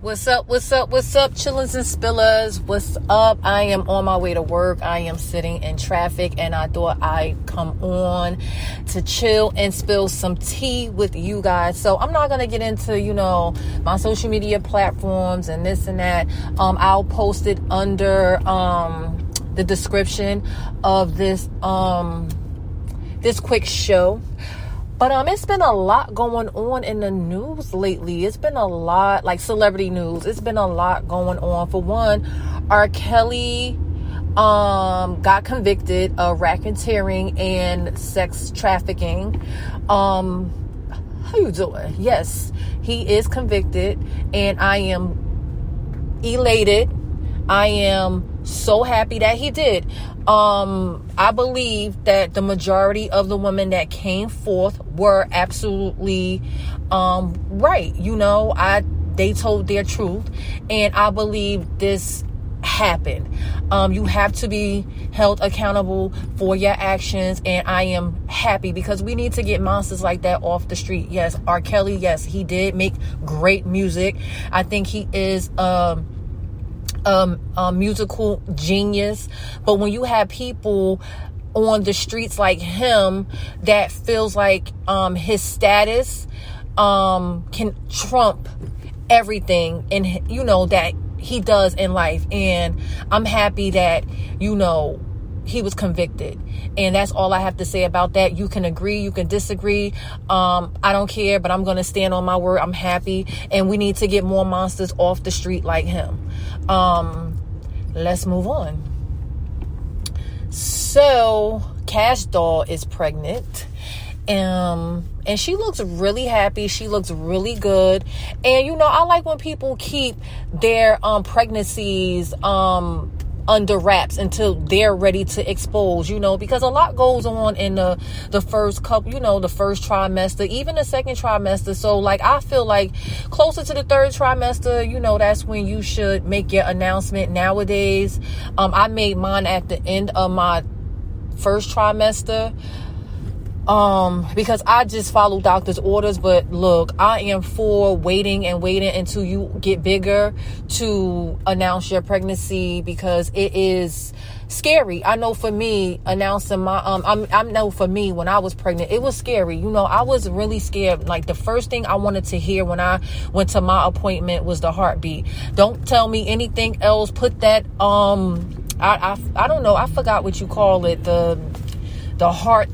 What's up? What's up? What's up, chillers and spillers? What's up? I am on my way to work. I am sitting in traffic, and I thought I'd come on to chill and spill some tea with you guys. So I'm not gonna get into, you know, my social media platforms and this and that. Um, I'll post it under um the description of this um this quick show. But um, it's been a lot going on in the news lately. It's been a lot, like celebrity news. It's been a lot going on. For one, R. Kelly um got convicted of racketeering and sex trafficking. Um, how you doing? Yes, he is convicted, and I am elated. I am so happy that he did. Um, I believe that the majority of the women that came forth were absolutely um, right. You know, I they told their truth, and I believe this happened. Um, you have to be held accountable for your actions, and I am happy because we need to get monsters like that off the street. Yes, R. Kelly, yes, he did make great music. I think he is. Um, um, a musical genius. But when you have people on the streets like him that feels like um, his status um, can trump everything and you know that he does in life and i'm happy that you know he was convicted. And that's all i have to say about that. You can agree you can disagree. Um, i don't care but i'm gonna stand on my word. I'm happy. And we need to get more monsters off the street like him. Um, let's move on. So Cash Doll is pregnant. Um and she looks really happy. She looks really good. And you know i like when people keep their um pregnancies um under wraps until they're ready to expose, you know, because a lot goes on in the the first couple, you know, the first trimester, even the second trimester. So like I feel like closer to the third trimester, you know, that's when you should make your announcement nowadays. Um I made mine at the end of my first trimester um because i just follow doctor's orders but look i am for waiting and waiting until you get bigger to announce your pregnancy because it is scary. I know for me announcing my um I'm, i know for me when i was pregnant it was scary. You know i was really scared. Like the first thing i wanted to hear when i went to my appointment was the heartbeat. Don't tell me anything else. Put that um i i, I don't know. I forgot what you call it. The the heart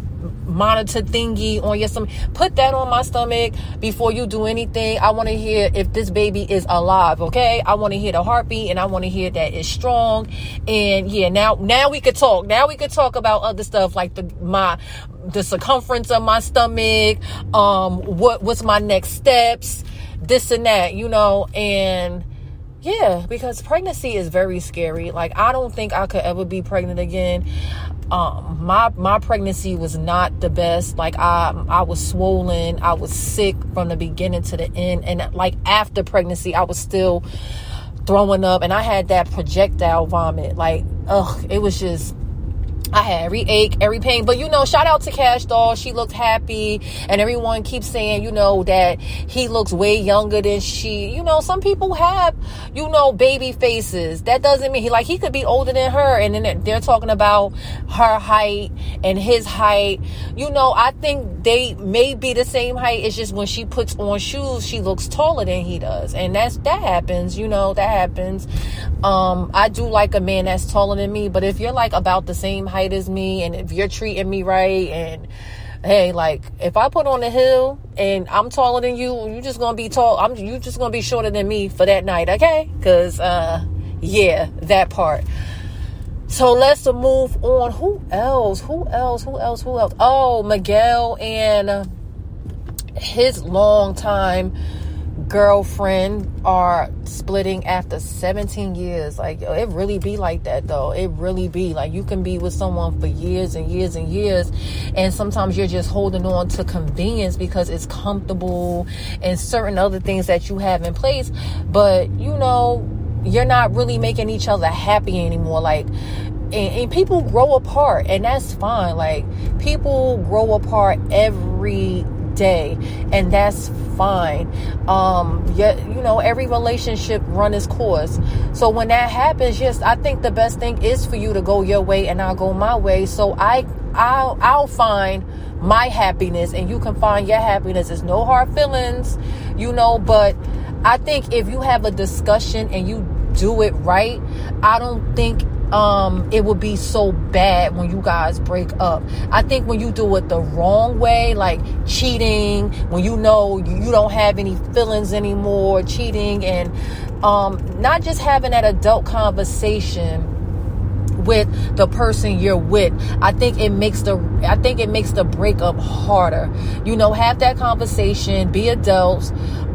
monitor thingy on your stomach. Put that on my stomach before you do anything. I want to hear if this baby is alive, okay? I want to hear the heartbeat and I want to hear that it's strong. And yeah, now now we could talk. Now we could talk about other stuff like the my the circumference of my stomach, um what what's my next steps, this and that, you know, and yeah, because pregnancy is very scary. Like I don't think I could ever be pregnant again um my my pregnancy was not the best. Like i i was swollen. I was sick from the beginning to the end. And like after pregnancy i was still throwing up. And i had that projectile vomit. Like ugh it was just I had every ache, every pain. But you know, shout out to Cash Doll. She looked happy. And everyone keeps saying, you know, that he looks way younger than she. You know, some people have, you know, baby faces. That doesn't mean he like he could be older than her. And then they're talking about her height and his height. You know, I think they may be the same height. It's just when she puts on shoes, she looks taller than he does. And that's that happens, you know, that happens. Um, I do like a man that's taller than me, but if you're like about the same height as me and if you're treating me right and hey like if i put on a hill and i'm taller than you you just gonna be tall i'm you just gonna be shorter than me for that night okay? Because uh yeah that part. So let's move on. Who else? Who else? Who else? Who else? Oh Miguel and his long time girlfriend are splitting after 17 years. Like it really be like that though. It really be. Like you can be with someone for years and years and years and sometimes you're just holding on to convenience because it's comfortable and certain other things that you have in place. But you know you're not really making each other happy anymore. Like and, and people grow apart and that's fine. Like people grow apart every day and that's fine. Um yeah you know every relationship run its course. So when that happens yes i think the best thing is for you to go your way and i'll go my way. So i i'll i'll find my happiness and you can find your happiness. There's no hard feelings you know but i think if you have a discussion and you do it right i don't think um, it would be so bad when you guys break up. I think when you do it the wrong way, like cheating, when you know you don't have any feelings anymore, cheating, and um, not just having that adult conversation with the person you're with i think it makes the i think it makes the breakup harder you know have that conversation be adults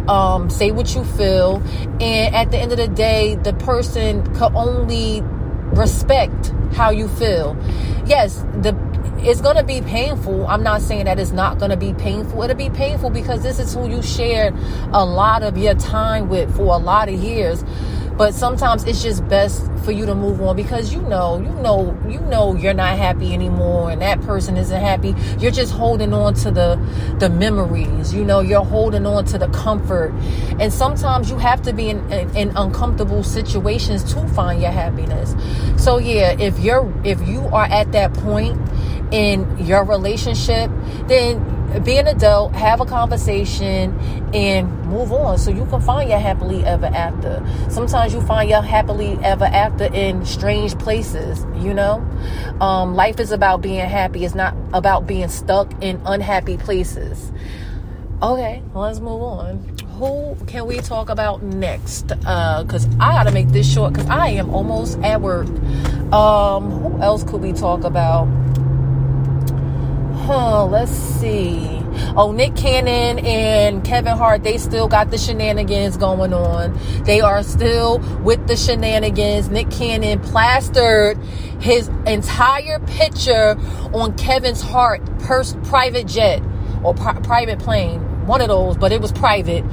um, say what you feel and at the end of the day the person could only respect how you feel. Yes, the it's going to be painful. I'm not saying that it's not going to be painful. It'll be painful because this is who you shared a lot of your time with for a lot of years. But sometimes it's just best for you to move on because you know, you know, you know you're not happy anymore and that person isn't happy. You're just holding on to the the memories. You know, you're holding on to the comfort. And sometimes you have to be in, in, in uncomfortable situations to find your happiness. So yeah, if you're if you are at that point in your relationship, then be an adult, have a conversation, and move on so you can find your happily ever after. Sometimes you find your happily ever after in strange places, you know? Um, life is about being happy, it's not about being stuck in unhappy places. Okay, let's move on. Who can we talk about next? Because uh, I got to make this short because I am almost at work. Um, who else could we talk about? Huh, let's see. Oh, Nick Cannon and Kevin Hart, they still got the shenanigans going on. They are still with the shenanigans. Nick Cannon plastered his entire picture on Kevin's Hart pers- private jet or pri- private plane. One of those, but it was private.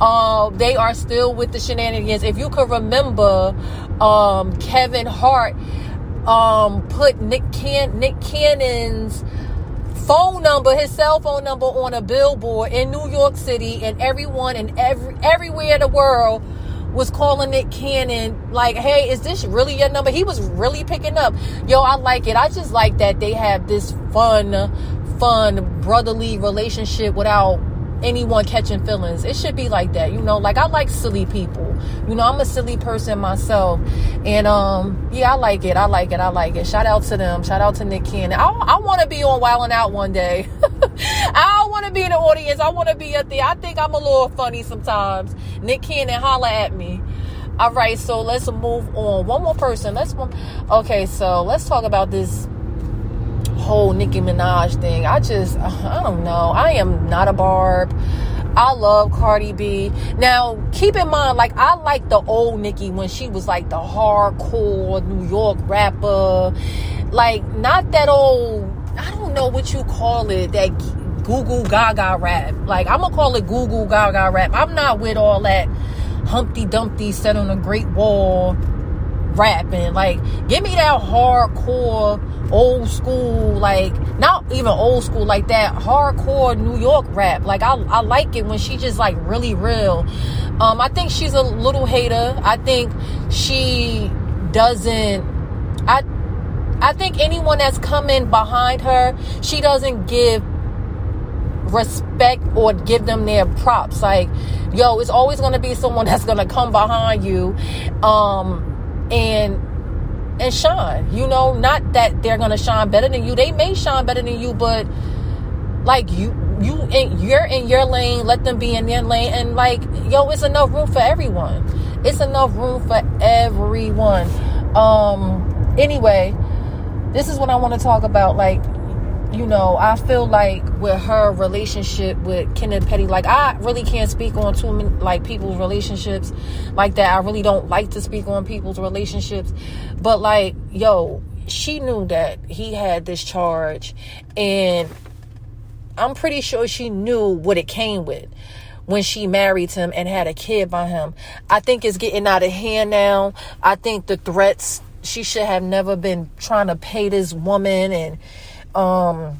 uh, they are still with the shenanigans. If you could remember, um, Kevin Hart um, put Nick Can Nick Cannon's phone number, his cell phone number on a billboard in New York City, and everyone and every everywhere in the world was calling Nick Cannon like, "Hey, is this really your number?" He was really picking up. Yo, I like it. I just like that they have this fun, fun brotherly relationship without anyone catching feelings. It should be like that, you know. Like I like silly people. You know, I'm a silly person myself, and um, yeah, I like it. I like it. I like it. Shout out to them. Shout out to Nick Cannon. I, I want to be on Wild 'N Out one day. I want to be in the audience. I want to be up there. I think I'm a little funny sometimes. Nick Cannon, holla at me. All right, so let's move on. One more person. Let's. Okay, so let's talk about this whole Nicki Minaj thing. I just, uh, I don't know. I am not a barb. I love Cardi B. Now, keep in mind, like, I like the old Nicki when she was like the hardcore New York rapper. Like, not that old, I don't know what you call it, that Google Gaga rap. Like, I'm gonna call it Google Gaga rap. I'm not with all that Humpty Dumpty set on a great wall rapping. Like, give me that hardcore, old school, like, not even old school like that, hardcore New York rap. Like, I, I like it when she just, like, really real. Um, I think she's a little hater. I think she doesn't, I, I think anyone that's coming behind her, she doesn't give respect or give them their props. Like, yo, it's always gonna be someone that's gonna come behind you. Um, and and shine. You know, not that they're gonna shine better than you. They may shine better than you, but like you you in you're in your lane, let them be in their lane and like yo, it's enough room for everyone. It's enough room for everyone. Um anyway, this is what I want to talk about like you know, I feel like with her relationship with Kenneth Petty, like I really can't speak on too many like people's relationships like that. I really don't like to speak on people's relationships, but like, yo, she knew that he had this charge, and I'm pretty sure she knew what it came with when she married him and had a kid by him. I think it's getting out of hand now. I think the threats she should have never been trying to pay this woman and um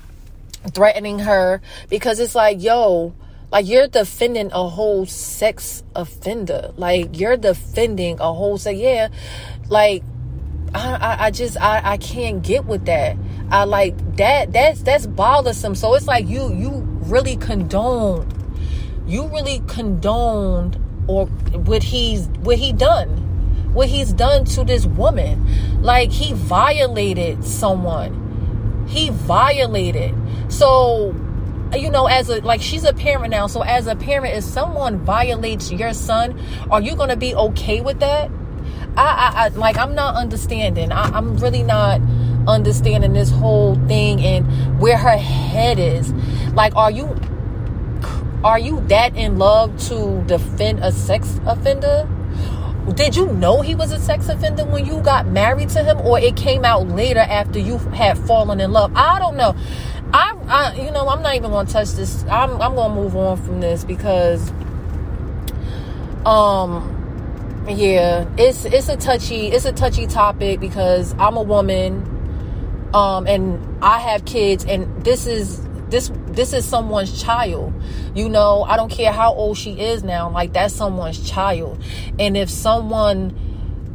threatening her because it's like, yo, like you're defending a whole sex offender. Like you're defending a whole sex. Yeah, like I, I, I just I, I can't get with that. I like that. That's that's bothersome. So it's like you you really condoned, you really condoned or what he's what he done, what he's done to this woman. Like he violated someone. He violated. So you know, as a like she's a parent now. So as a parent, if someone violates your son, are you gonna be okay with that? I, I, I like I'm not understanding. I, I'm really not understanding this whole thing and where her head is. Like, are you are you that in love to defend a sex offender? Did you know he was a sex offender when you got married to him, or it came out later after you had fallen in love? I don't know. I, I you know, I'm not even gonna touch this. I'm, I'm gonna move on from this because, um, yeah, it's it's a touchy it's a touchy topic because I'm a woman, um, and I have kids, and this is this this is someone's child. You know, I don't care how old she is now. Like that's someone's child, and if someone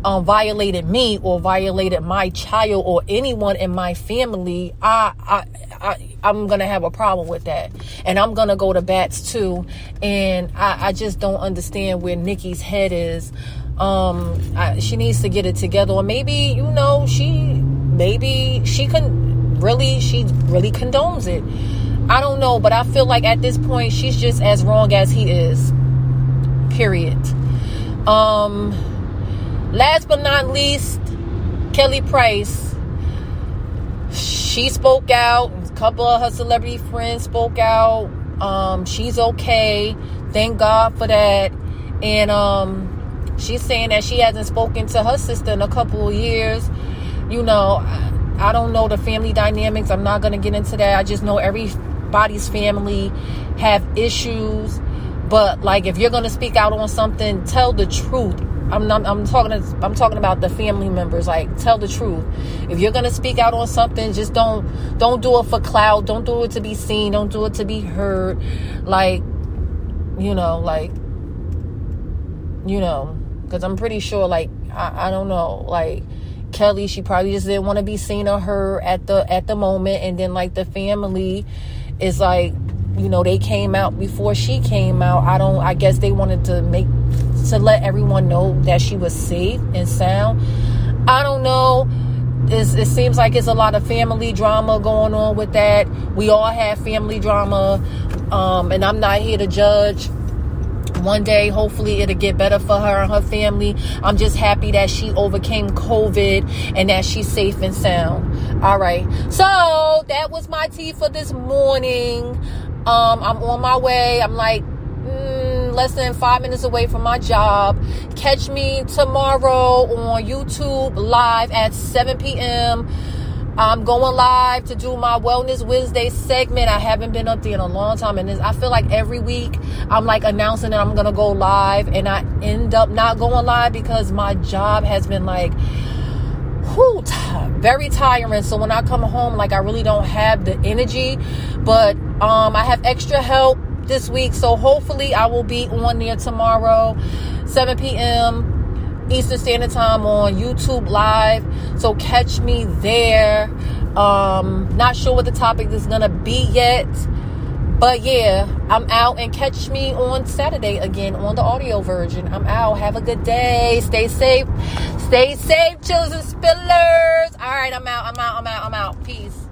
um, violated me or violated my child or anyone in my family, I, I, I, I'm gonna have a problem with that, and I'm gonna go to bats too. And I, I just don't understand where Nicki's head is. Um, I, she needs to get it together, or maybe you know she, maybe she can really, she really condones it. I don't know, but I feel like at this point she's just as wrong as he is. Period. Um Last but not least, Kelly Price. She spoke out. A couple of her celebrity friends spoke out. Um, she's okay. Thank God for that. And um, she's saying that she hasn't spoken to her sister in a couple of years. You know, I, I don't know the family dynamics. I'm not going to get into that. I just know everybody's family have issues. But like, if you're to speak out on something, tell the truth I'm not, I'm talking I'm talking about the family members. Like, tell the truth. If you're gonna speak out on something, just don't don't do it for clout. Don't do it to be seen. Don't do it to be heard. Like, you know, like, you know, because I'm pretty sure, like, I, I don't know, like. Kelly, she probably just didn't want to be seen or heard at the at the moment, and then like the family is like, you know, they came out before she came out. I don't. I guess they wanted to make to let everyone know that she was safe and sound. I don't know. It's, it seems like it's a lot of family drama going on with that. We all have family drama, um, and I'm not here to judge. One day, hopefully, it'll get better for her and her family. I'm just happy that she overcame COVID and that she's safe and sound. All right. So that was my tea for this morning. Um, I'm on my way. I'm like less than five minutes away from my job. Catch me tomorrow on YouTube live at 7 p.m. I'm going live to do my Wellness Wednesday segment. I haven't been up there in a long time, and I feel like every week I'm like announcing that I'm gonna go live, and I end up not going live because my job has been like, whew, very tiring. So when I come home, like I really don't have the energy, but um, I have extra help this week. So hopefully I will be on there tomorrow, 7 p.m. Eastern Standard Time on YouTube Live. So catch me there. Um, not sure what the topic is gonna be yet. But yeah, I'm out and catch me on Saturday again on the audio version. I'm out. Have a good day. Stay safe. Stay safe, chillers and spillers. All right, I'm out. I'm out. I'm out. I'm out. Peace.